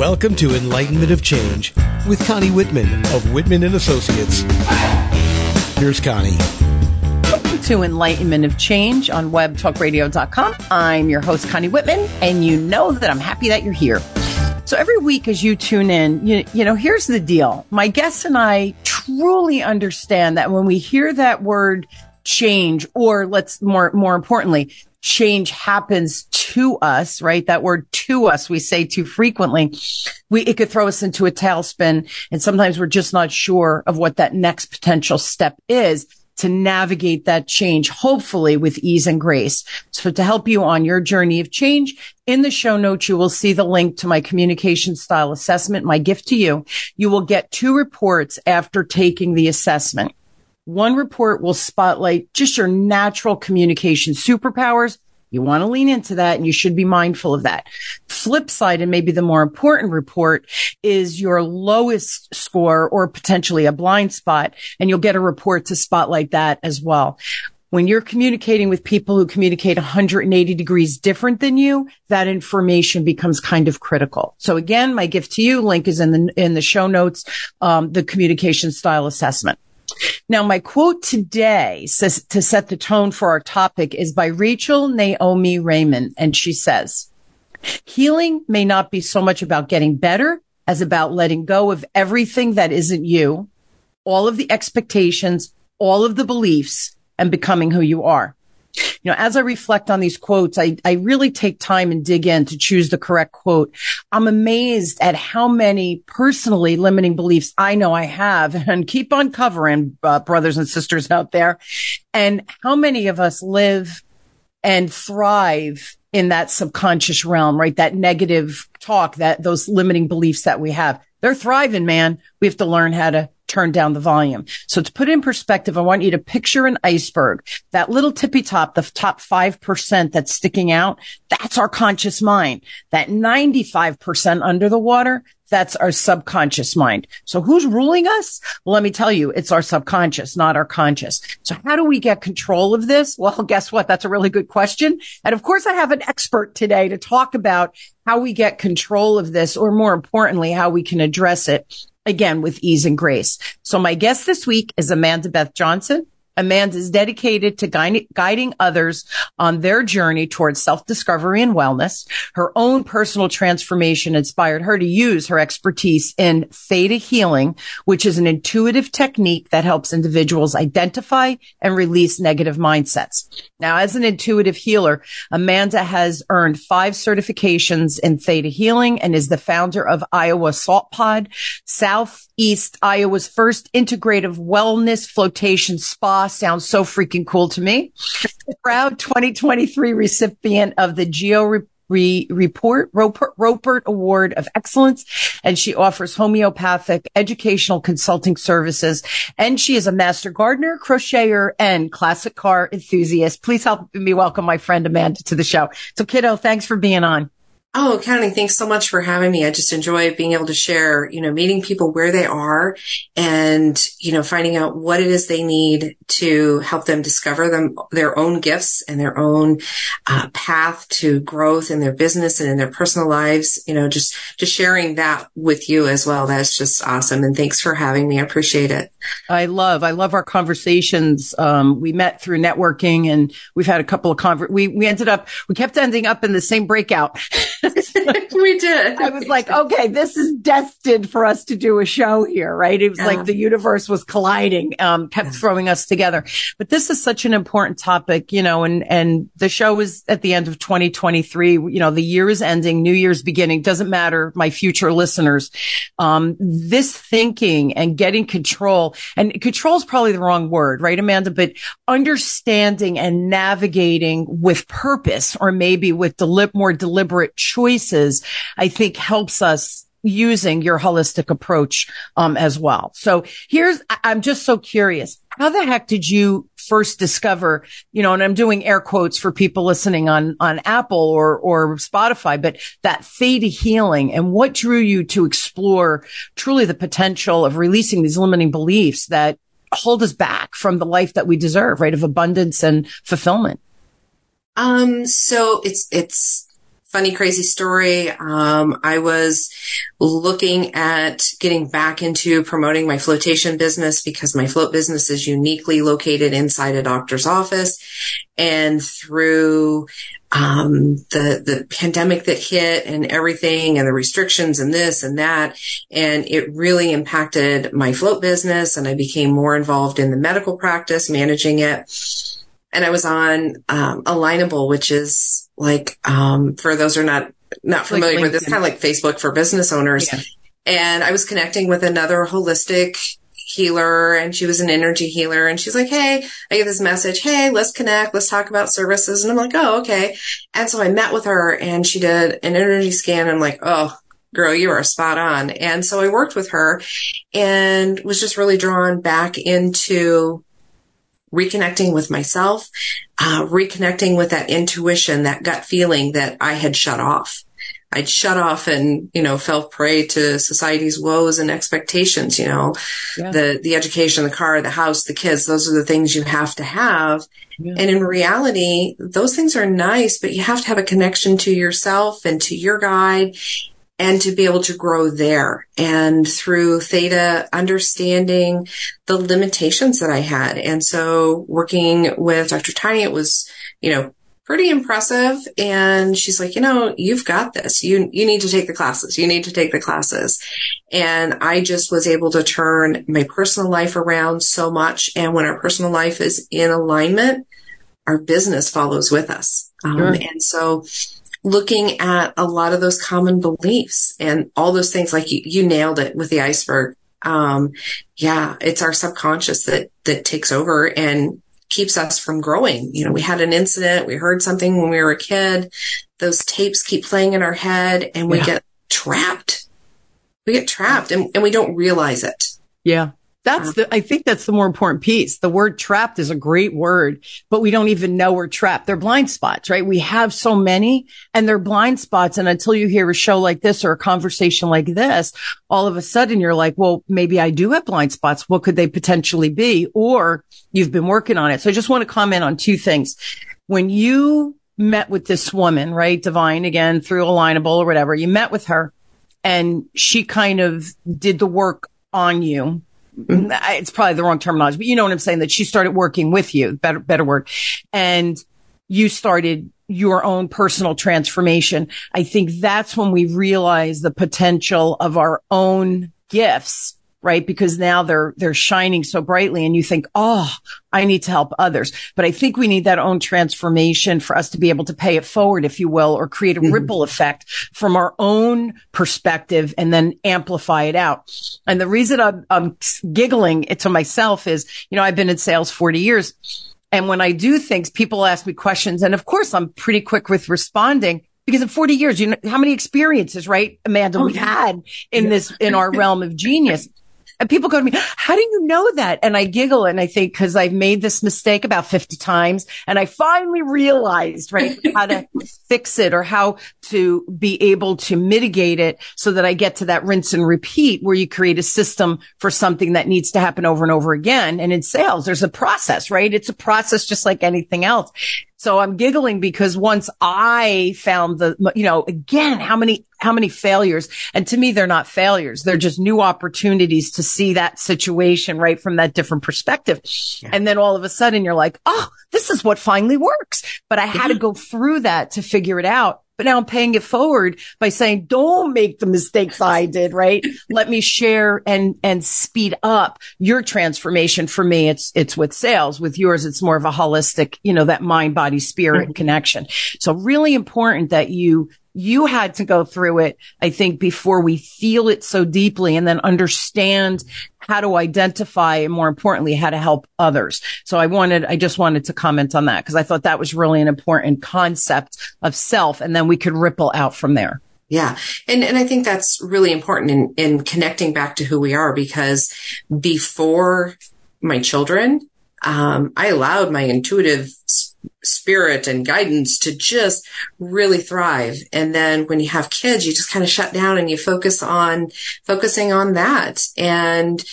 Welcome to Enlightenment of Change with Connie Whitman of Whitman and Associates. Here's Connie. Welcome to Enlightenment of Change on webtalkradio.com. I'm your host, Connie Whitman, and you know that I'm happy that you're here. So every week as you tune in, you, you know, here's the deal. My guests and I truly understand that when we hear that word change, or let's more, more importantly, change happens to us, right? That word to us, we say too frequently. We, it could throw us into a tailspin. And sometimes we're just not sure of what that next potential step is to navigate that change, hopefully with ease and grace. So to help you on your journey of change, in the show notes, you will see the link to my communication style assessment, my gift to you. You will get two reports after taking the assessment. One report will spotlight just your natural communication superpowers. You want to lean into that and you should be mindful of that. Flip side, and maybe the more important report is your lowest score or potentially a blind spot. And you'll get a report to spotlight that as well. When you're communicating with people who communicate 180 degrees different than you, that information becomes kind of critical. So again, my gift to you, link is in the, in the show notes, um, the communication style assessment. Now, my quote today says to set the tone for our topic is by Rachel Naomi Remen. And she says, healing may not be so much about getting better as about letting go of everything that isn't you, all of the expectations, all of the beliefs and becoming who you are you know, as I reflect on these quotes, I, I really take time and dig in to choose the correct quote. I'm amazed at how many personally limiting beliefs I know I have and keep uncovering uh, brothers and sisters out there and how many of us live and thrive in that subconscious realm, right? That negative talk, that those limiting beliefs that we have. They're thriving, man. We have to learn how to turn down the volume. So to put it in perspective, I want you to picture an iceberg, that little tippy top, the top 5% that's sticking out. That's our conscious mind. That 95% under the water, that's our subconscious mind. So who's ruling us? Well, let me tell you, it's our subconscious, not our conscious. So how do we get control of this? Well, guess what? That's a really good question. And of course, I have an expert today to talk about how we get control of this, or more importantly, how we can address it again with ease and grace. So my guest this week is Amanda Beth Johnson. Amanda is dedicated to guide, guiding others on their journey towards self-discovery and wellness. Her own personal transformation inspired her to use her expertise in theta healing, which is an intuitive technique that helps individuals identify and release negative mindsets. Now, as an intuitive healer, Amanda has earned five certifications in theta healing and is the founder of Iowa Salt Pod, Southeast Iowa's first integrative wellness flotation spa sounds so freaking cool to me. Proud 2023 recipient of the Geo Re- Report Roper, Ropert Award of Excellence, and she offers homeopathic educational consulting services. And she is a master gardener, crocheter, and classic car enthusiast. Please help me welcome my friend Amanda to the show. So, kiddo, thanks for being on. Oh, Connie, thanks so much for having me. I just enjoy being able to share, you know, meeting people where they are and, you know, finding out what it is they need to help them discover them, their own gifts and their own uh, path to growth in their business and in their personal lives. You know, just, just sharing that with you as well. That's just awesome. And thanks for having me. I appreciate it. I love, I love our conversations. Um, we met through networking and we've had a couple of conver- we, we ended up, we kept ending up in the same breakout. we did. I was like, okay, this is destined for us to do a show here, right? It was yeah. like the universe was colliding, um, kept throwing us together. But this is such an important topic, you know, and, and the show is at the end of 2023. You know, the year is ending, New Year's beginning. Doesn't matter, my future listeners. Um, this thinking and getting control and control is probably the wrong word, right, Amanda? But understanding and navigating with purpose or maybe with deli- more deliberate I think helps us using your holistic approach um, as well. So here's I'm just so curious. How the heck did you first discover, you know, and I'm doing air quotes for people listening on on Apple or or Spotify, but that theta healing and what drew you to explore truly the potential of releasing these limiting beliefs that hold us back from the life that we deserve, right? Of abundance and fulfillment. Um, so it's, it's funny, crazy story. Um, I was looking at getting back into promoting my flotation business because my float business is uniquely located inside a doctor's office. And through um, the the pandemic that hit and everything and the restrictions and this and that and it really impacted my float business and I became more involved in the medical practice managing it and I was on um, Alignable which is like um, for those who are not not familiar like with this kind of like Facebook for business owners yeah. and I was connecting with another holistic healer and she was an energy healer and she's like, Hey, I get this message. Hey, let's connect. Let's talk about services. And I'm like, Oh, okay. And so I met with her and she did an energy scan. And I'm like, Oh, girl, you are spot on. And so I worked with her and was just really drawn back into reconnecting with myself, uh, reconnecting with that intuition, that gut feeling that I had shut off. I'd shut off and, you know, fell prey to society's woes and expectations, you know, yeah. the, the education, the car, the house, the kids, those are the things you have to have. Yeah. And in reality, those things are nice, but you have to have a connection to yourself and to your guide and to be able to grow there. And through theta, understanding the limitations that I had. And so working with Dr. Tiny, it was, you know, pretty impressive. And she's like, you know, you've got this. You, you need to take the classes. You need to take the classes. And I just was able to turn my personal life around so much. And when our personal life is in alignment, our business follows with us. Um, sure. and so looking at a lot of those common beliefs and all those things, like you, you nailed it with the iceberg. Um, yeah, it's our subconscious that, that takes over and keeps us from growing. You know, we had an incident, we heard something when we were a kid, those tapes keep playing in our head and we yeah. get trapped. We get trapped and, and we don't realize it. Yeah. That's the, I think that's the more important piece. The word trapped is a great word, but we don't even know we're trapped. They're blind spots, right? We have so many and they're blind spots. And until you hear a show like this or a conversation like this, all of a sudden you're like, well, maybe I do have blind spots. What could they potentially be? Or you've been working on it. So I just want to comment on two things. When you met with this woman, right? Divine again through Alignable or whatever, you met with her and she kind of did the work on you. Mm-hmm. it's probably the wrong terminology, but you know what I'm saying? That she started working with you, better, better word. And you started your own personal transformation. I think that's when we realize the potential of our own gifts right? Because now they're, they're shining so brightly and you think, Oh, I need to help others. But I think we need that own transformation for us to be able to pay it forward, if you will, or create a mm-hmm. ripple effect from our own perspective and then amplify it out. And the reason I'm, I'm giggling to myself is, you know, I've been in sales 40 years. And when I do things, people ask me questions. And of course, I'm pretty quick with responding because in 40 years, you know, how many experiences, right, Amanda, oh, we've had in yeah. this, in our realm of genius. And people go to me, how do you know that? And I giggle and I think, cause I've made this mistake about 50 times and I finally realized, right, how to fix it or how to be able to mitigate it so that I get to that rinse and repeat where you create a system for something that needs to happen over and over again. And in sales, there's a process, right? It's a process just like anything else. So I'm giggling because once I found the, you know, again, how many, how many failures? And to me, they're not failures. They're just new opportunities to see that situation right from that different perspective. Yeah. And then all of a sudden you're like, Oh, this is what finally works. But I had to mm-hmm. go through that to figure it out. But now I'm paying it forward by saying, don't make the mistakes I did, right? Let me share and, and speed up your transformation. For me, it's, it's with sales. With yours, it's more of a holistic, you know, that mind, body, spirit mm-hmm. connection. So really important that you you had to go through it, I think, before we feel it so deeply and then understand how to identify and more importantly, how to help others. So I wanted, I just wanted to comment on that because I thought that was really an important concept of self. And then we could ripple out from there. Yeah. And, and I think that's really important in, in connecting back to who we are because before my children, um, I allowed my intuitive spirit and guidance to just really thrive. And then when you have kids, you just kind of shut down and you focus on focusing on that. And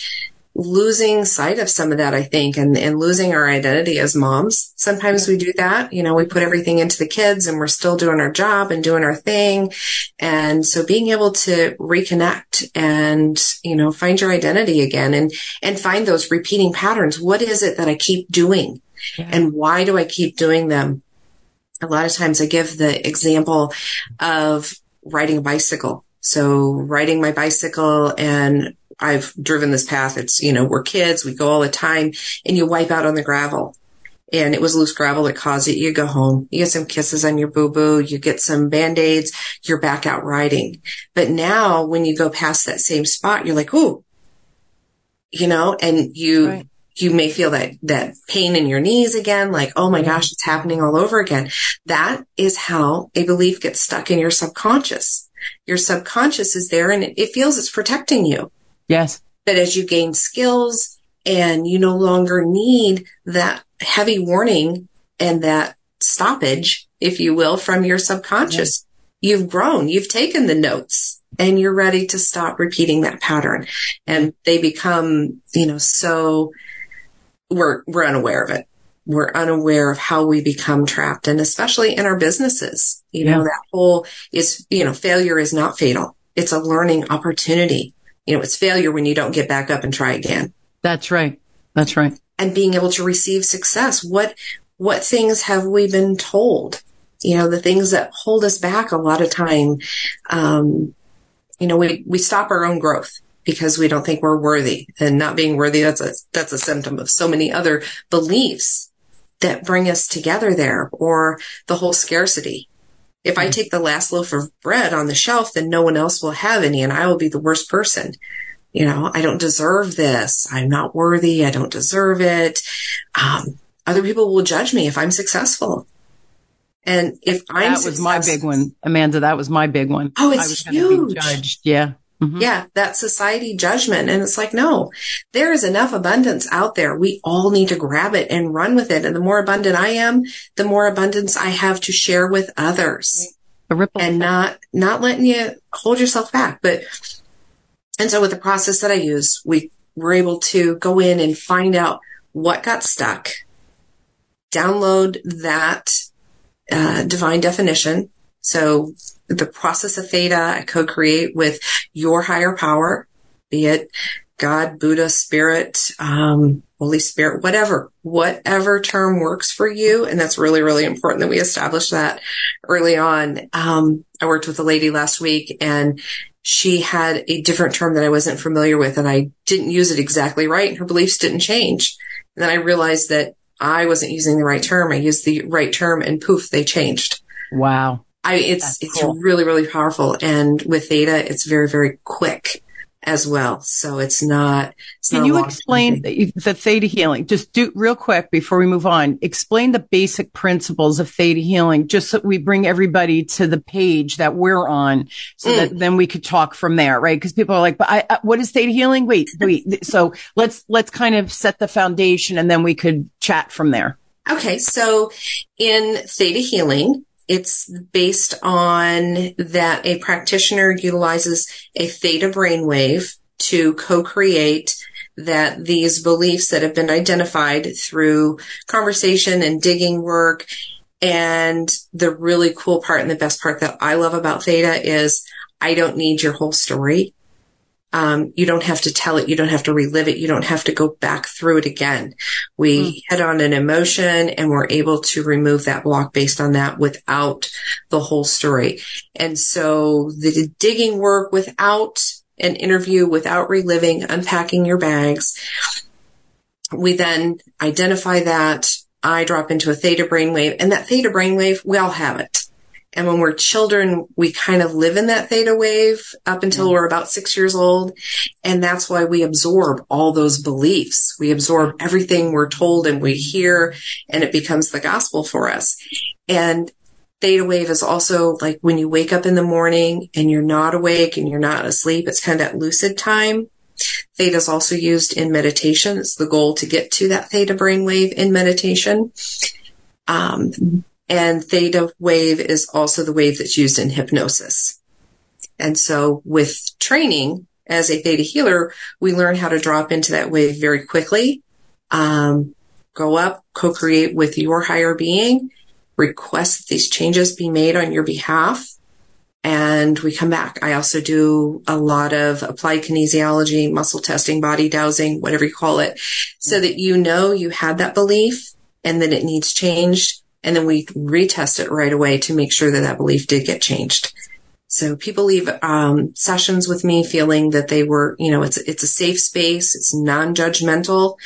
losing sight of some of that, I think, and, and losing our identity as moms. Sometimes we do that. You know, we put everything into the kids and we're still doing our job and doing our thing. And so being able to reconnect and, you know, find your identity again and, and find those repeating patterns. What is it that I keep doing? Yeah. And why do I keep doing them? A lot of times I give the example of riding a bicycle. So riding my bicycle and I've driven this path. It's, you know, we're kids. We go all the time and you wipe out on the gravel and it was loose gravel that caused it. You go home, you get some kisses on your boo boo, you get some band-aids, you're back out riding. But now when you go past that same spot, you're like, ooh, you know, and you, right. You may feel that, that pain in your knees again, like, oh my gosh, it's happening all over again. That is how a belief gets stuck in your subconscious. Your subconscious is there and it, feels it's protecting you. Yes. That as you gain skills and you no longer need that heavy warning and that stoppage, if you will, from your subconscious, yes. you've grown, you've taken the notes and you're ready to stop repeating that pattern. And they become, you know, so we're, we're unaware of it. We're unaware of how we become trapped and especially in our businesses, you yeah. know, that whole is, you know, failure is not fatal. It's a learning opportunity you know, it's failure when you don't get back up and try again. That's right. That's right. And being able to receive success. What, what things have we been told? You know, the things that hold us back a lot of time. Um, you know, we, we stop our own growth because we don't think we're worthy and not being worthy. That's a, that's a symptom of so many other beliefs that bring us together there or the whole scarcity. If I take the last loaf of bread on the shelf, then no one else will have any and I will be the worst person. You know, I don't deserve this. I'm not worthy. I don't deserve it. Um, other people will judge me if I'm successful. And if I'm that was my big one, Amanda. That was my big one. Oh, it's I was huge. Be judged. Yeah. Mm-hmm. Yeah, that society judgment. And it's like, no, there is enough abundance out there. We all need to grab it and run with it. And the more abundant I am, the more abundance I have to share with others. The ripple and not, not letting you hold yourself back. But, and so with the process that I use, we were able to go in and find out what got stuck, download that uh, divine definition. So the process of theta I co-create with your higher power, be it God, Buddha, Spirit, um, Holy Spirit, whatever, whatever term works for you. And that's really, really important that we establish that early on. Um, I worked with a lady last week and she had a different term that I wasn't familiar with and I didn't use it exactly right and her beliefs didn't change. And then I realized that I wasn't using the right term. I used the right term and poof, they changed. Wow. I, it's, it's really, really powerful. And with theta, it's very, very quick as well. So it's not. It's Can not you explain the, the theta healing? Just do real quick before we move on. Explain the basic principles of theta healing, just so we bring everybody to the page that we're on, so mm. that then we could talk from there, right? Because people are like, "But I, I, what is theta healing?" Wait, wait. so let's let's kind of set the foundation, and then we could chat from there. Okay, so in theta healing, it's based on that a practitioner utilizes a theta brainwave to co-create that these beliefs that have been identified through conversation and digging work. And the really cool part and the best part that I love about theta is I don't need your whole story. Um, you don't have to tell it. You don't have to relive it. You don't have to go back through it again. We mm. hit on an emotion and we're able to remove that block based on that without the whole story. And so the digging work without an interview, without reliving, unpacking your bags, we then identify that I drop into a theta brainwave and that theta brainwave, we all have it. And when we're children, we kind of live in that theta wave up until mm-hmm. we're about six years old. And that's why we absorb all those beliefs. We absorb everything we're told and we hear and it becomes the gospel for us. And theta wave is also like when you wake up in the morning and you're not awake and you're not asleep. It's kind of that lucid time. Theta is also used in meditation. It's the goal to get to that theta brainwave in meditation. Um, and theta wave is also the wave that's used in hypnosis. And so with training as a theta healer, we learn how to drop into that wave very quickly. Um, go up, co-create with your higher being, request that these changes be made on your behalf. And we come back. I also do a lot of applied kinesiology, muscle testing, body dowsing, whatever you call it, so that you know you had that belief and that it needs changed. And then we retest it right away to make sure that that belief did get changed. So people leave um, sessions with me feeling that they were, you know, it's it's a safe space, it's non-judgmental,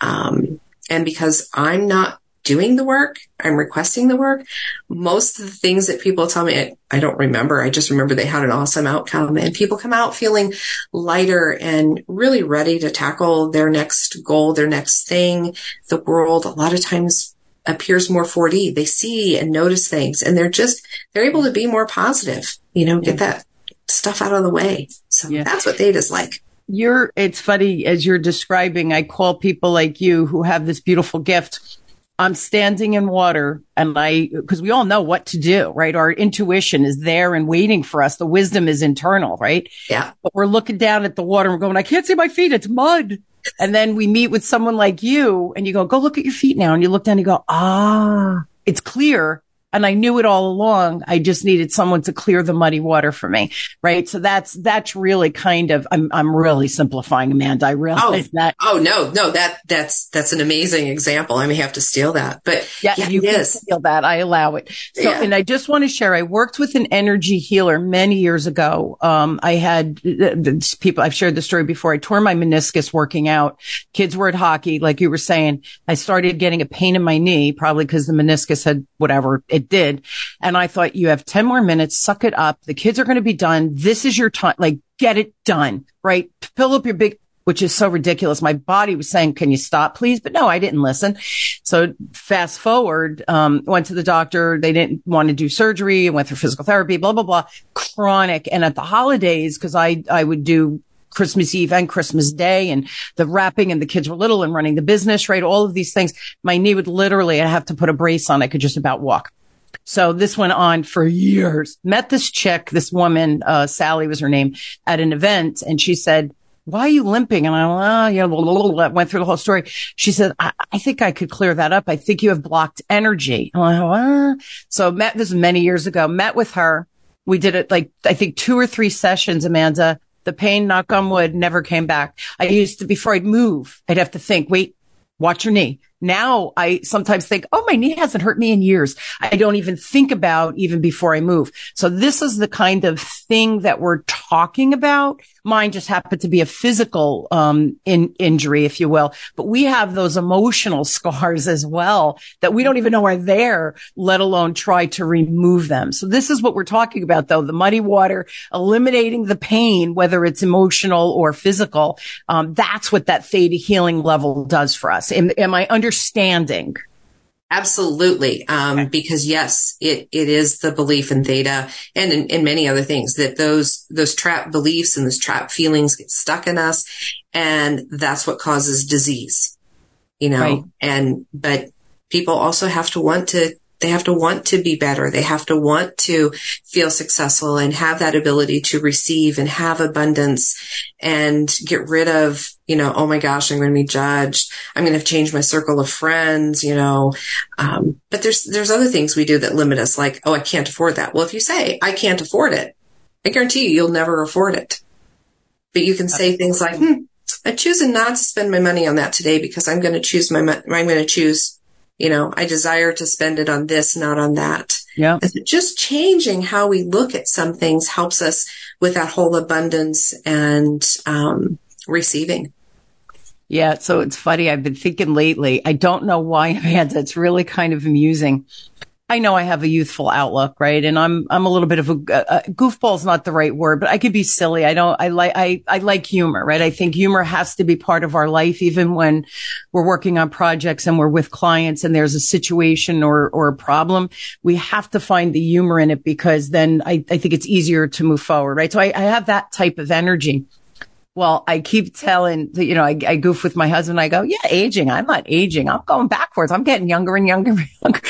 um, and because I'm not doing the work, I'm requesting the work. Most of the things that people tell me, I, I don't remember. I just remember they had an awesome outcome, and people come out feeling lighter and really ready to tackle their next goal, their next thing. The world a lot of times appears more 4D. They see and notice things and they're just, they're able to be more positive, you know, get that stuff out of the way. So yeah. that's what theta's like. You're, it's funny as you're describing, I call people like you who have this beautiful gift. I'm standing in water and I, cause we all know what to do, right? Our intuition is there and waiting for us. The wisdom is internal, right? Yeah. But we're looking down at the water and we're going, I can't see my feet. It's mud. And then we meet with someone like you and you go, go look at your feet now. And you look down and you go, ah, it's clear and I knew it all along. I just needed someone to clear the muddy water for me. Right. So that's, that's really kind of, I'm, I'm really simplifying, Amanda. I realize oh, that. Oh, no, no, that, that's, that's an amazing example. I may have to steal that, but yeah, yeah you can steal that. I allow it. So, yeah. and I just want to share, I worked with an energy healer many years ago. Um, I had uh, people, I've shared the story before. I tore my meniscus working out. Kids were at hockey. Like you were saying, I started getting a pain in my knee, probably because the meniscus had whatever it did. And I thought you have 10 more minutes, suck it up. The kids are going to be done. This is your time. Like get it done, right? Fill up your big, which is so ridiculous. My body was saying, can you stop, please? But no, I didn't listen. So fast forward, um, went to the doctor. They didn't want to do surgery. And went through physical therapy, blah, blah, blah. Chronic. And at the holidays, cause I, I would do Christmas Eve and Christmas Day and the wrapping and the kids were little and running the business, right? All of these things. My knee would literally, I have to put a brace on. I could just about walk. So this went on for years. Met this chick, this woman, uh, Sally was her name at an event and she said, why are you limping? And I went, oh, yeah, blah, blah, blah, went through the whole story. She said, I, I, think I could clear that up. I think you have blocked energy. I ah. So met this many years ago, met with her. We did it like, I think two or three sessions, Amanda. The pain, knock on wood, never came back. I used to, before I'd move, I'd have to think, wait, watch your knee. Now I sometimes think, oh, my knee hasn't hurt me in years. I don't even think about even before I move. So this is the kind of thing that we're talking about. Mine just happened to be a physical, um, in, injury, if you will, but we have those emotional scars as well that we don't even know are there, let alone try to remove them. So this is what we're talking about though. The muddy water, eliminating the pain, whether it's emotional or physical. Um, that's what that theta healing level does for us. Am, am I understanding. Absolutely. Um, okay. because yes, it, it is the belief in theta and in, in, many other things that those, those trap beliefs and those trap feelings get stuck in us. And that's what causes disease, you know, right. and, but people also have to want to they have to want to be better. They have to want to feel successful and have that ability to receive and have abundance and get rid of, you know, oh my gosh, I'm going to be judged. I'm going to change my circle of friends, you know. Um, but there's, there's other things we do that limit us like, oh, I can't afford that. Well, if you say I can't afford it, I guarantee you, you'll never afford it. But you can say things like, hmm, I'm choosing not to spend my money on that today because I'm going to choose my, I'm going to choose you know, I desire to spend it on this, not on that. Yeah. Just changing how we look at some things helps us with that whole abundance and um, receiving. Yeah. So it's funny. I've been thinking lately. I don't know why, Amanda. It's really kind of amusing. I know I have a youthful outlook, right? And I'm, I'm a little bit of a, a goofball is not the right word, but I could be silly. I don't, I like, I, I like humor, right? I think humor has to be part of our life, even when we're working on projects and we're with clients and there's a situation or, or a problem. We have to find the humor in it because then I, I think it's easier to move forward, right? So I, I have that type of energy. Well, I keep telling, you know, I, I, goof with my husband. I go, yeah, aging. I'm not aging. I'm going backwards. I'm getting younger and younger and younger.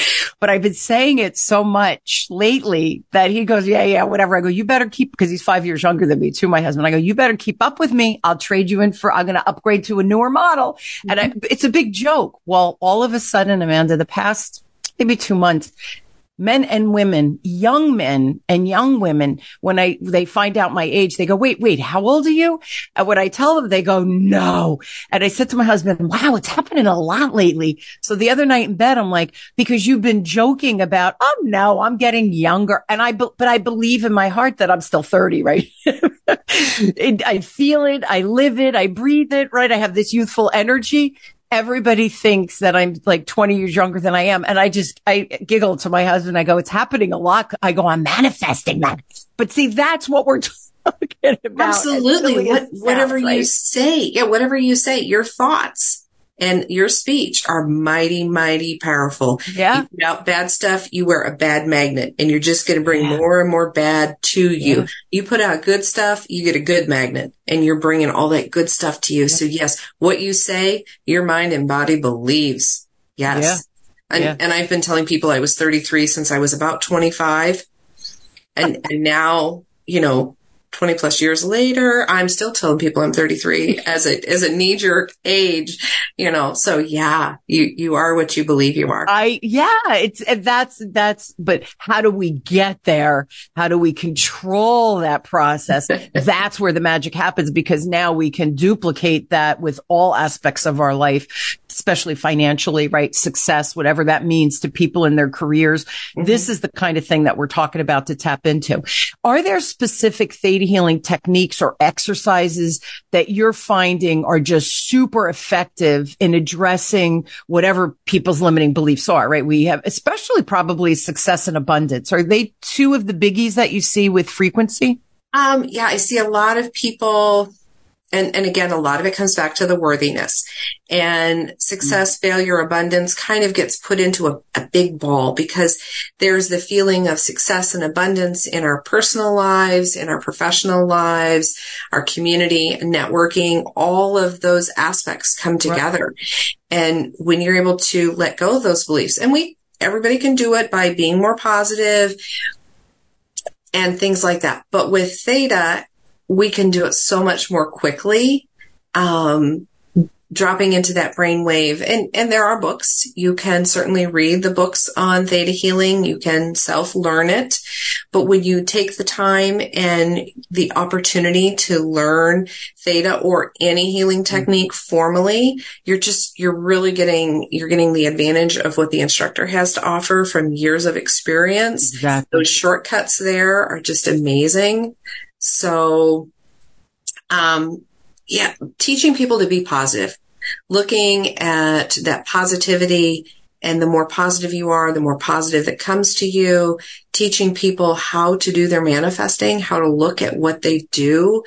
But I've been saying it so much lately that he goes, yeah, yeah, whatever. I go, you better keep, because he's five years younger than me too, my husband. I go, you better keep up with me. I'll trade you in for, I'm going to upgrade to a newer model. Mm-hmm. And I, it's a big joke. Well, all of a sudden, Amanda, the past maybe two months, men and women, young men and young women, when I, they find out my age, they go, wait, wait, how old are you? And when I tell them, they go, no. And I said to my husband, wow, it's happening a lot lately. So the other night in bed, I'm like, because you've been joking about, oh no, I'm getting younger. And I, but I believe in my heart that I'm still 30, right? I feel it. I live it. I breathe it, right? I have this youthful energy everybody thinks that I'm like 20 years younger than I am. And I just, I giggle to my husband. I go, it's happening a lot. I go, I'm manifesting that. But see, that's what we're talking about. Absolutely. What, whatever you say. Yeah. Whatever you say, your thoughts and your speech are mighty, mighty powerful. Yeah. You put out bad stuff, you wear a bad magnet and you're just going to bring yeah. more and more bad to you. Yeah. You put out good stuff, you get a good magnet and you're bringing all that good stuff to you. Yeah. So yes, what you say, your mind and body believes. Yes. And, and I've been telling people I was 33 since I was about 25 and, and now, you know, 20 plus years later, I'm still telling people I'm 33 as a, as a knee jerk age, you know, so yeah, you, you are what you believe you are. I, yeah, it's, that's, that's, but how do we get there? How do we control that process? that's where the magic happens because now we can duplicate that with all aspects of our life especially financially, right? Success, whatever that means to people in their careers. Mm-hmm. This is the kind of thing that we're talking about to tap into. Are there specific theta healing techniques or exercises that you're finding are just super effective in addressing whatever people's limiting beliefs are, right? We have, especially probably success and abundance. Are they two of the biggies that you see with frequency? Um, yeah, I see a lot of people and, and again, a lot of it comes back to the worthiness and success, mm-hmm. failure, abundance kind of gets put into a, a big ball because there's the feeling of success and abundance in our personal lives, in our professional lives, our community, networking, all of those aspects come together. Right. And when you're able to let go of those beliefs and we, everybody can do it by being more positive and things like that. But with theta, we can do it so much more quickly. Um, dropping into that brain wave. And, and there are books. You can certainly read the books on theta healing. You can self learn it. But when you take the time and the opportunity to learn theta or any healing mm-hmm. technique formally, you're just, you're really getting, you're getting the advantage of what the instructor has to offer from years of experience. Exactly. Those shortcuts there are just amazing. So, um, yeah, teaching people to be positive, looking at that positivity and the more positive you are, the more positive that comes to you, teaching people how to do their manifesting, how to look at what they do,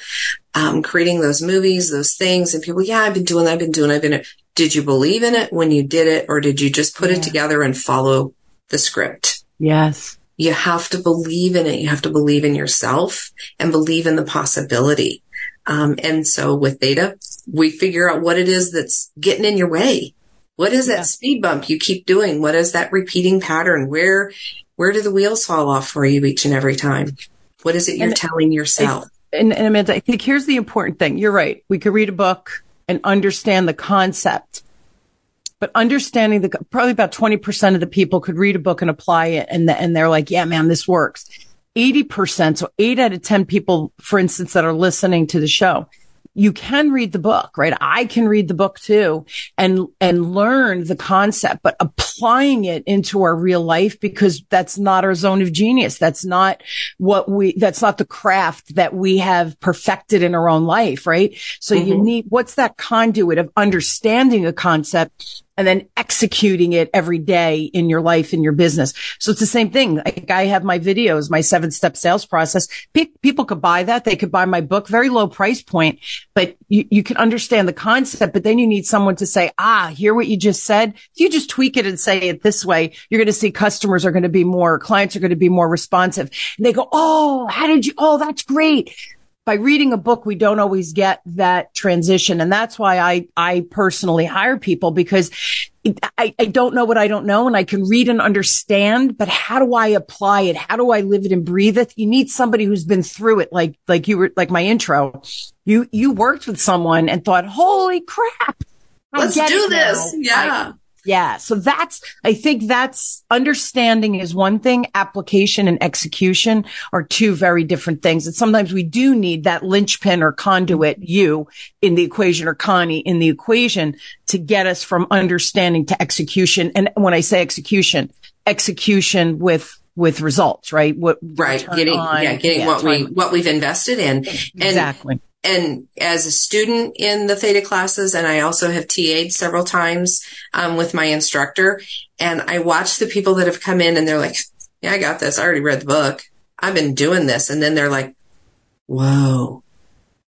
um, creating those movies, those things and people, yeah, I've been doing, I've been doing, I've been, did you believe in it when you did it or did you just put yeah. it together and follow the script? Yes. You have to believe in it. You have to believe in yourself and believe in the possibility. Um, and so with theta, we figure out what it is that's getting in your way. What is that yeah. speed bump you keep doing? What is that repeating pattern? Where, where do the wheels fall off for you each and every time? What is it you're and telling yourself? and, and Amanda, I think here's the important thing. You're right. We could read a book and understand the concept but understanding the probably about 20% of the people could read a book and apply it and, the, and they're like, yeah, man, this works. 80%. So eight out of 10 people, for instance, that are listening to the show, you can read the book, right? I can read the book too and, and learn the concept, but applying it into our real life because that's not our zone of genius. That's not what we, that's not the craft that we have perfected in our own life, right? So mm-hmm. you need, what's that conduit of understanding a concept and then executing it every day in your life, in your business. So it's the same thing. Like I have my videos, my seven step sales process. P- people could buy that. They could buy my book, very low price point, but you, you can understand the concept, but then you need someone to say, ah, hear what you just said. If you just tweak it and say it this way, you're going to see customers are going to be more, clients are going to be more responsive. And they go, Oh, how did you? Oh, that's great by reading a book, we don't always get that transition. And that's why I, I personally hire people because I, I don't know what I don't know and I can read and understand, but how do I apply it? How do I live it and breathe it? You need somebody who's been through it. Like, like you were, like my intro, you, you worked with someone and thought, holy crap. I Let's do this. Now. Yeah. Yeah. So that's, I think that's understanding is one thing. Application and execution are two very different things. And sometimes we do need that linchpin or conduit, you in the equation or Connie in the equation to get us from understanding to execution. And when I say execution, execution with with results, right? What right, getting on, yeah, getting yeah, what we what we've invested in, exactly and as a student in the theta classes and i also have ta'd several times um, with my instructor and i watch the people that have come in and they're like yeah i got this. I already read the book. I've been doing this. And then they're like whoa.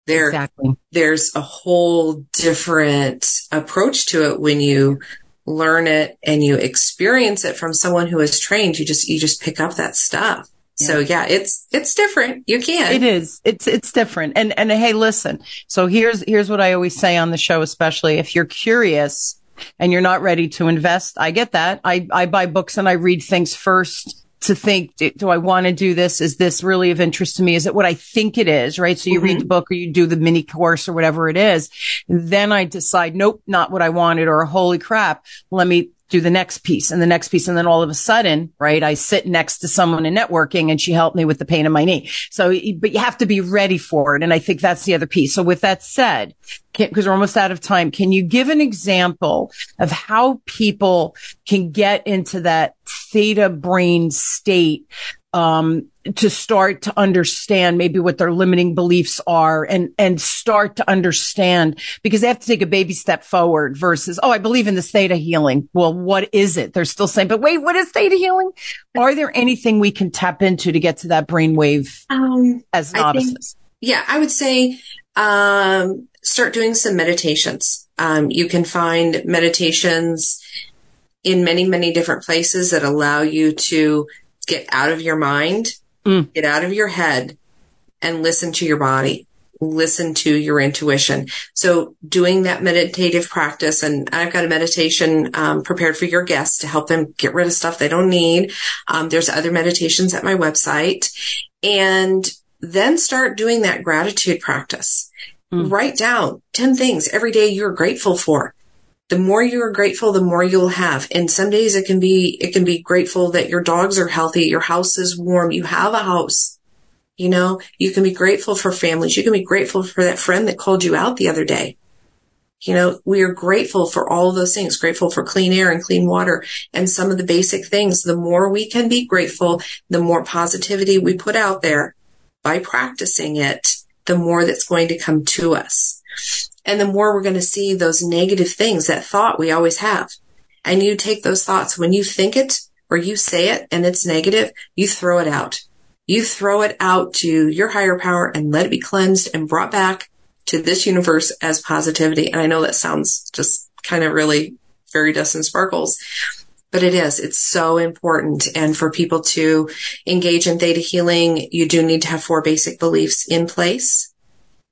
There exactly. there's a whole different approach to it when you learn it and you experience it from someone who is trained. You just you just pick up that stuff so yeah, it's, it's different. You can. It is. It's, it's different. And, and hey, listen. So here's, here's what I always say on the show, especially if you're curious and you're not ready to invest. I get that. I, I buy books and I read things first to think, do I want to do this? Is this really of interest to me? Is it what I think it is? Right. So you mm-hmm. read the book or you do the mini course or whatever it is. Then I decide, nope, not what I wanted or holy crap. Let me do the next piece and the next piece. And then all of a sudden, right, I sit next to someone in networking and she helped me with the pain in my knee. So, but you have to be ready for it. And I think that's the other piece. So with that said, because we're almost out of time, can you give an example of how people can get into that theta brain state um, to start to understand maybe what their limiting beliefs are and, and start to understand because they have to take a baby step forward versus, oh, I believe in the state of healing. Well, what is it? They're still saying, but wait, what is theta healing? Are there anything we can tap into to get to that brainwave um, as novices? Yeah, I would say, um, start doing some meditations. Um, you can find meditations in many, many different places that allow you to get out of your mind, mm. get out of your head and listen to your body. Listen to your intuition. So doing that meditative practice, and I've got a meditation um, prepared for your guests to help them get rid of stuff they don't need. Um, there's other meditations at my website, and then start doing that gratitude practice. Mm. Write down 10 things every day you're grateful for the more you're grateful, the more you'll have. And some days it can be, it can be grateful that your dogs are healthy, your house is warm, you have a house. You know, you can be grateful for families. You can be grateful for that friend that called you out the other day. You know, we are grateful for all those things, grateful for clean air and clean water and some of the basic things. The more we can be grateful, the more positivity we put out there by practicing it, the more that's going to come to us. And the more we're going to see those negative things, that thought we always have. And you take those thoughts when you think it or you say it and it's negative, you throw it out. You throw it out to your higher power and let it be cleansed and brought back to this universe as positivity. And I know that sounds just kind of really fairy dust and sparkles, but it is. It's so important. And for people to engage in theta healing, you do need to have four basic beliefs in place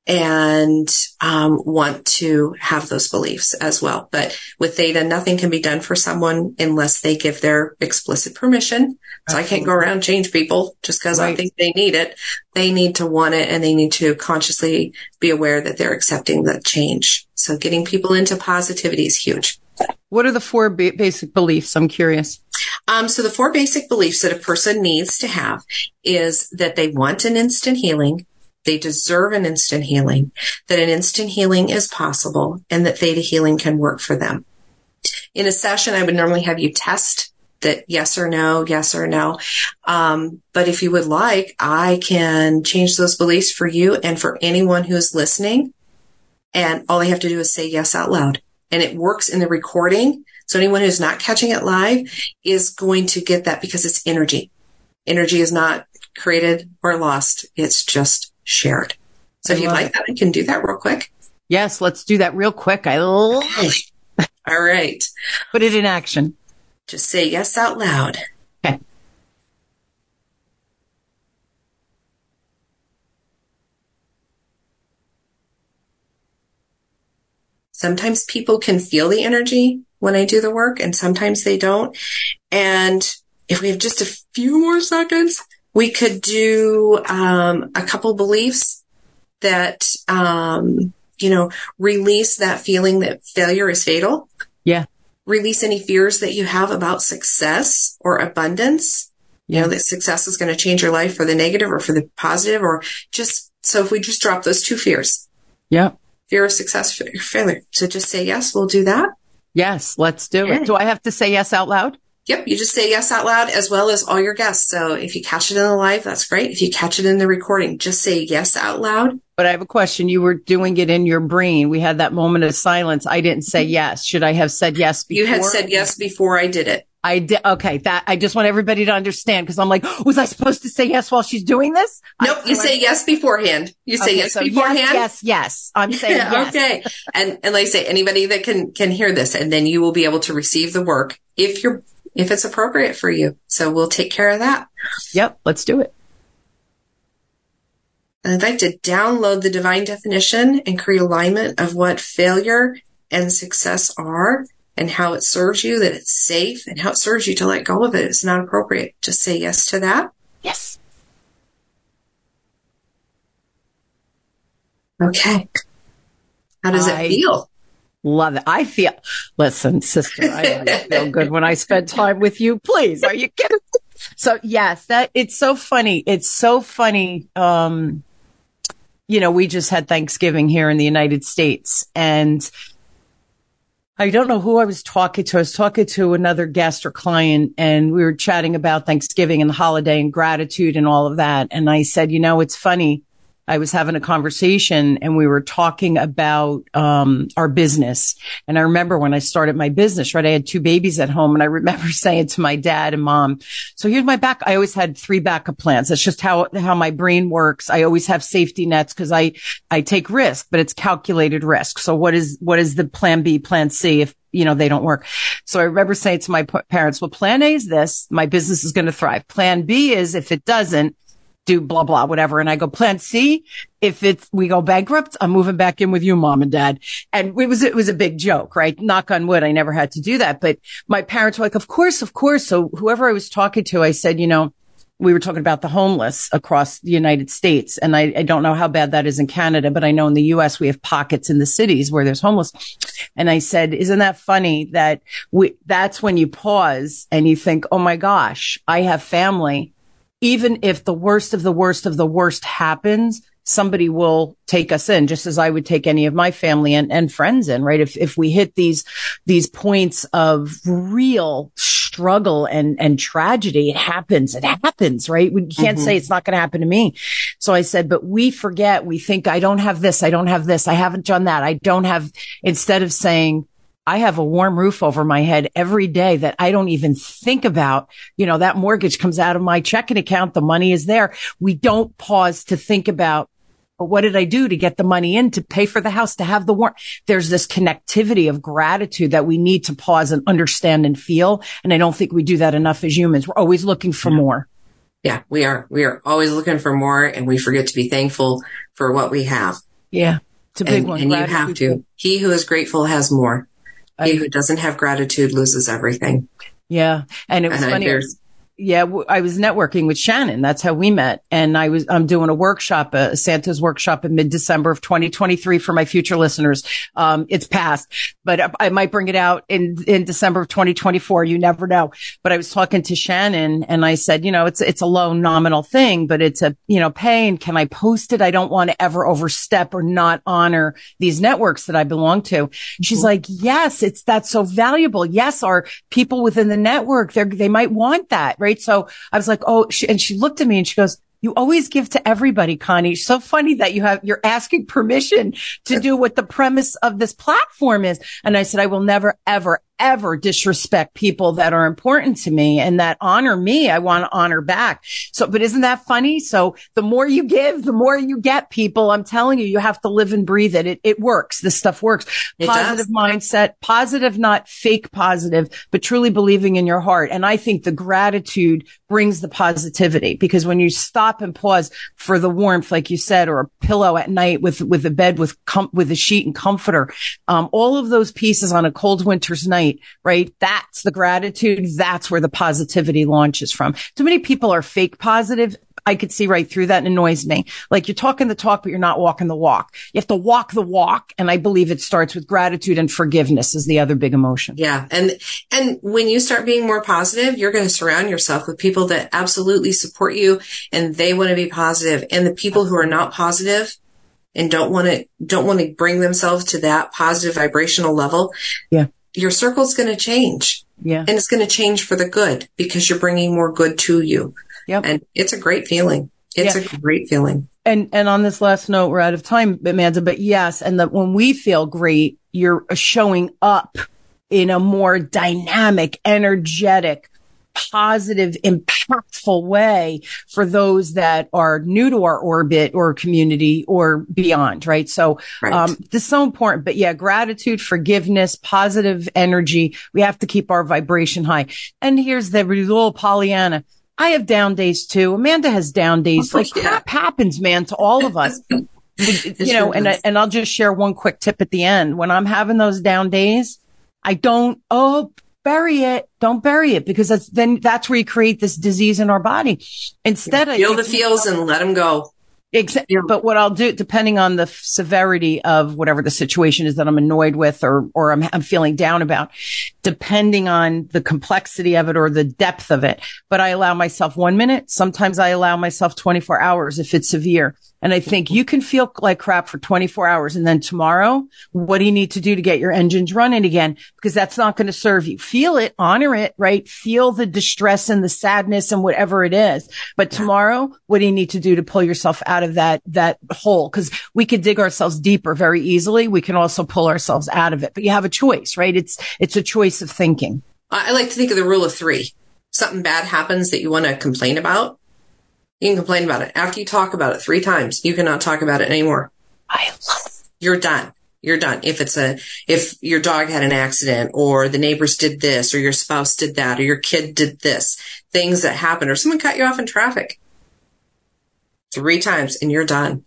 and um, want to have those beliefs as well. But with theta, nothing can be done for someone unless they give their explicit permission. So Absolutely. I can't go around change people just because right. I think they need it. They need to want it and they need to consciously be aware that they're accepting the change. So getting people into positivity is huge. What are the four ba- basic beliefs? I'm curious. Um, so the four basic beliefs that a person needs to have is that they want an instant healing, they deserve an instant healing, that an instant healing is possible, and that theta healing can work for them. In a session, I would normally have you test that yes or no, yes or no. Um, but if you would like, I can change those beliefs for you and for anyone who's listening. And all they have to do is say yes out loud. And it works in the recording. So anyone who's not catching it live is going to get that because it's energy. Energy is not created or lost. It's just shared. So I if you'd like that, I can do that real quick. Yes, let's do that real quick. I love. All right. Put it in action. Just say yes out loud. Okay. Sometimes people can feel the energy when I do the work and sometimes they don't. And if we have just a few more seconds, we could do um, a couple beliefs that, um, you know, release that feeling that failure is fatal. Yeah. Release any fears that you have about success or abundance. You know, that success is going to change your life for the negative or for the positive or just, so if we just drop those two fears. Yeah. Fear of success, fear of failure. So just say yes, we'll do that. Yes, let's do it. Do I have to say yes out loud? Yep, you just say yes out loud as well as all your guests. So if you catch it in the live, that's great. If you catch it in the recording, just say yes out loud. But I have a question. You were doing it in your brain. We had that moment of silence. I didn't say mm-hmm. yes. Should I have said yes before? You had said yes before I did it. I did. Okay. That I just want everybody to understand because I'm like, was I supposed to say yes while she's doing this? Nope. I, you say yes beforehand. You say okay, yes so beforehand. Yes, yes, yes. I'm saying yes. okay. And, and like I say, anybody that can, can hear this and then you will be able to receive the work if you're, if it's appropriate for you. So we'll take care of that. Yep. Let's do it. I'd like to download the divine definition and create alignment of what failure and success are and how it serves you, that it's safe and how it serves you to let go of it. It's not appropriate. Just say yes to that. Yes. Okay. How does I it feel? Love it. I feel, listen, sister, I feel good when I spend time with you. Please. Are you kidding? So yes, that it's so funny. It's so funny. Um, you know, we just had Thanksgiving here in the United States and I don't know who I was talking to. I was talking to another guest or client and we were chatting about Thanksgiving and the holiday and gratitude and all of that. And I said, you know, it's funny. I was having a conversation and we were talking about um, our business. And I remember when I started my business, right? I had two babies at home and I remember saying to my dad and mom, so here's my back. I always had three backup plans. That's just how, how my brain works. I always have safety nets because I, I take risk, but it's calculated risk. So what is, what is the plan B, plan C if you know, they don't work. So I remember saying to my parents, well, plan A is this. My business is going to thrive. Plan B is if it doesn't, do blah, blah, whatever. And I go, plan C, if it's, we go bankrupt, I'm moving back in with you, mom and dad. And it was, it was a big joke, right? Knock on wood. I never had to do that, but my parents were like, of course, of course. So whoever I was talking to, I said, you know, we were talking about the homeless across the United States. And I, I, don't know how bad that is in Canada, but I know in the US we have pockets in the cities where there's homeless. And I said, isn't that funny that we, that's when you pause and you think, Oh my gosh, I have family even if the worst of the worst of the worst happens, somebody will take us in just as I would take any of my family and, and friends in, right? If, if we hit these, these points of real struggle and, and tragedy, it happens. It happens, right? We can't mm-hmm. say it's not going to happen to me. So I said, but we forget, we think I don't have this. I don't have this. I haven't done that. I don't have, instead of saying, I have a warm roof over my head every day that I don't even think about. You know, that mortgage comes out of my checking account. The money is there. We don't pause to think about but what did I do to get the money in to pay for the house, to have the warrant? There's this connectivity of gratitude that we need to pause and understand and feel. And I don't think we do that enough as humans. We're always looking for more. Yeah, we are. We are always looking for more and we forget to be thankful for what we have. Yeah. It's a big and, one. And gratitude. you have to. He who is grateful has more. He who doesn't have gratitude loses everything. Yeah. And it was and funny. I, yeah, I was networking with Shannon. That's how we met. And I was, I'm doing a workshop, a Santa's workshop in mid December of 2023 for my future listeners. Um, it's past, but I might bring it out in, in December of 2024. You never know. But I was talking to Shannon and I said, you know, it's, it's a low nominal thing, but it's a, you know, pay and Can I post it? I don't want to ever overstep or not honor these networks that I belong to. She's mm-hmm. like, yes, it's, that's so valuable. Yes, our people within the network, they they might want that, right? Right? So I was like, oh, she, and she looked at me and she goes, you always give to everybody, Connie. It's so funny that you have, you're asking permission to do what the premise of this platform is. And I said, I will never, ever, ever disrespect people that are important to me and that honor me. I want to honor back. So, but isn't that funny? So the more you give, the more you get people. I'm telling you, you have to live and breathe it. It, it works. This stuff works. It positive does. mindset, positive, not fake positive, but truly believing in your heart. And I think the gratitude brings the positivity because when you stop and pause for the warmth, like you said, or a pillow at night with, with a bed with, com- with a sheet and comforter, um, all of those pieces on a cold winter's night, right? That's the gratitude. That's where the positivity launches from. Too many people are fake positive I could see right through that and annoys me. Like you're talking the talk, but you're not walking the walk. You have to walk the walk. And I believe it starts with gratitude and forgiveness is the other big emotion. Yeah. And, and when you start being more positive, you're going to surround yourself with people that absolutely support you and they want to be positive. And the people who are not positive and don't want to, don't want to bring themselves to that positive vibrational level. Yeah. Your circle's going to change. Yeah. And it's going to change for the good because you're bringing more good to you. Yep. And it's a great feeling. It's yeah. a great feeling. And, and on this last note, we're out of time, Amanda, but yes. And that when we feel great, you're showing up in a more dynamic, energetic, positive, impactful way for those that are new to our orbit or community or beyond, right? So, right. um, this is so important. But yeah, gratitude, forgiveness, positive energy. We have to keep our vibration high. And here's the little Pollyanna. I have down days too. Amanda has down days. Like yeah. crap happens, man, to all of us. you know, and I, and I'll just share one quick tip at the end. When I'm having those down days, I don't oh bury it. Don't bury it because that's then that's where you create this disease in our body. Instead, yeah. feel I, the feels and let them go. Exactly. But what I'll do, depending on the severity of whatever the situation is that I'm annoyed with or, or I'm, I'm feeling down about, depending on the complexity of it or the depth of it. But I allow myself one minute. Sometimes I allow myself 24 hours if it's severe. And I think you can feel like crap for 24 hours. And then tomorrow, what do you need to do to get your engines running again? Because that's not going to serve you. Feel it, honor it, right? Feel the distress and the sadness and whatever it is. But tomorrow, what do you need to do to pull yourself out of that, that hole? Cause we could dig ourselves deeper very easily. We can also pull ourselves out of it, but you have a choice, right? It's, it's a choice of thinking. I like to think of the rule of three. Something bad happens that you want to complain about you can complain about it. After you talk about it three times, you cannot talk about it anymore. I love it. You're done. You're done. If it's a, if your dog had an accident or the neighbors did this or your spouse did that or your kid did this, things that happen or someone cut you off in traffic three times and you're done.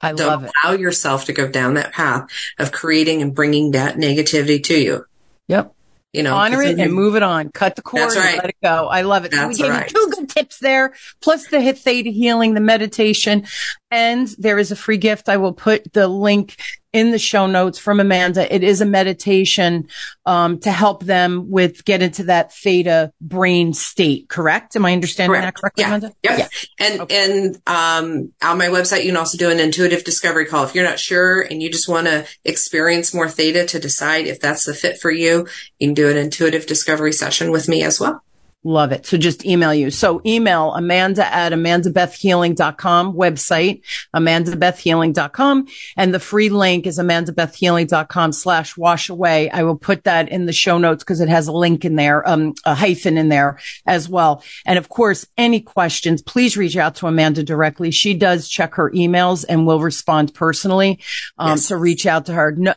I Don't love it. Allow yourself to go down that path of creating and bringing that negativity to you. Yep. You know, honor it and move it on. Cut the cord right. let it go. I love it. That's so we gave right. you two good tips there, plus the theta healing, the meditation, and there is a free gift. I will put the link in the show notes from Amanda. It is a meditation um, to help them with get into that theta brain state. Correct? Am I understanding correct. that correctly, yeah. Amanda? Yep. Yeah. And okay. and um, on my website, you can also do an intuitive discovery call if you're not sure and you just want to experience more theta to decide if that's the fit for you. You can do an intuitive discovery session with me as well. Love it. So just email you. So email Amanda at amandabethhealing.com website, amandabethhealing.com. And the free link is amandabethhealing.com slash wash away. I will put that in the show notes because it has a link in there, um, a hyphen in there as well. And of course, any questions, please reach out to Amanda directly. She does check her emails and will respond personally. Um, yes. so reach out to her. No,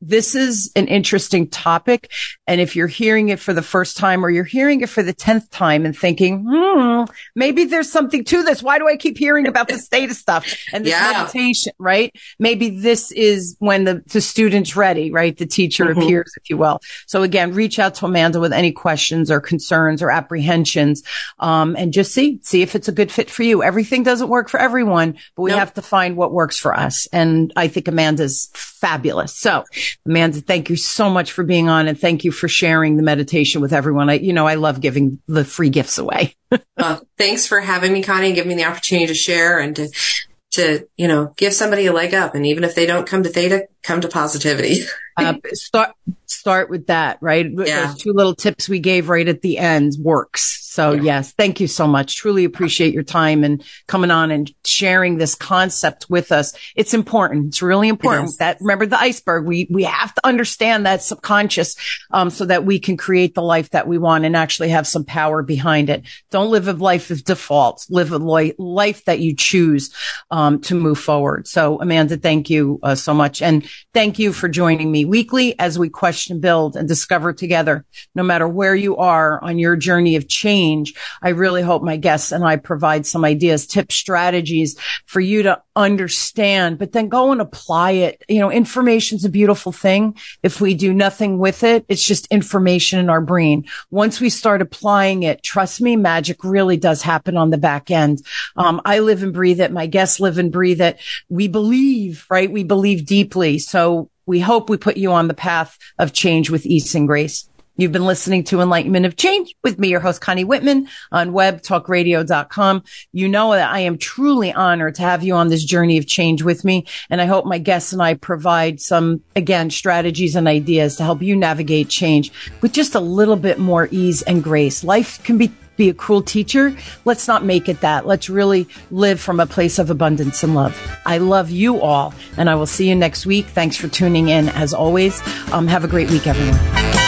this is an interesting topic. And if you're hearing it for the first time or you're hearing it for the 10th time and thinking, hmm, maybe there's something to this. Why do I keep hearing about this theta stuff and this yeah. meditation, right? Maybe this is when the, the student's ready, right? The teacher mm-hmm. appears, if you will. So again, reach out to Amanda with any questions or concerns or apprehensions. Um, and just see, see if it's a good fit for you. Everything doesn't work for everyone, but we nope. have to find what works for us. And I think Amanda's fabulous. So Amanda, thank you so much for being on and thank you for sharing the meditation with everyone. I, you know, I love giving the free gifts away. uh, thanks for having me, Connie, and giving me the opportunity to share and to, to, you know, give somebody a leg up. And even if they don't come to Theta, come to positivity. uh, start start with that, right? Yeah. Those two little tips we gave right at the end works. So yeah. yes, thank you so much. Truly appreciate your time and coming on and sharing this concept with us. It's important. It's really important it that remember the iceberg. We we have to understand that subconscious um, so that we can create the life that we want and actually have some power behind it. Don't live a life of defaults. Live a li- life that you choose um, to move forward. So Amanda, thank you uh, so much, and thank you for joining me weekly as we question, build, and discover together. No matter where you are on your journey of change, I really hope my guests and I provide some ideas, tips, strategies for you to understand, but then go and apply it. You know, information's a beautiful thing. If we do nothing with it, it's just information in our brain. Once we start applying it, trust me, magic really does happen on the back end. Um, I live and breathe it. My guests live and breathe it. We believe, right? We believe deeply. So we hope we put you on the path of change with ease and grace. You've been listening to Enlightenment of Change with me, your host, Connie Whitman on webtalkradio.com. You know that I am truly honored to have you on this journey of change with me. And I hope my guests and I provide some, again, strategies and ideas to help you navigate change with just a little bit more ease and grace. Life can be be a cruel teacher. Let's not make it that. Let's really live from a place of abundance and love. I love you all, and I will see you next week. Thanks for tuning in as always. Um, have a great week, everyone.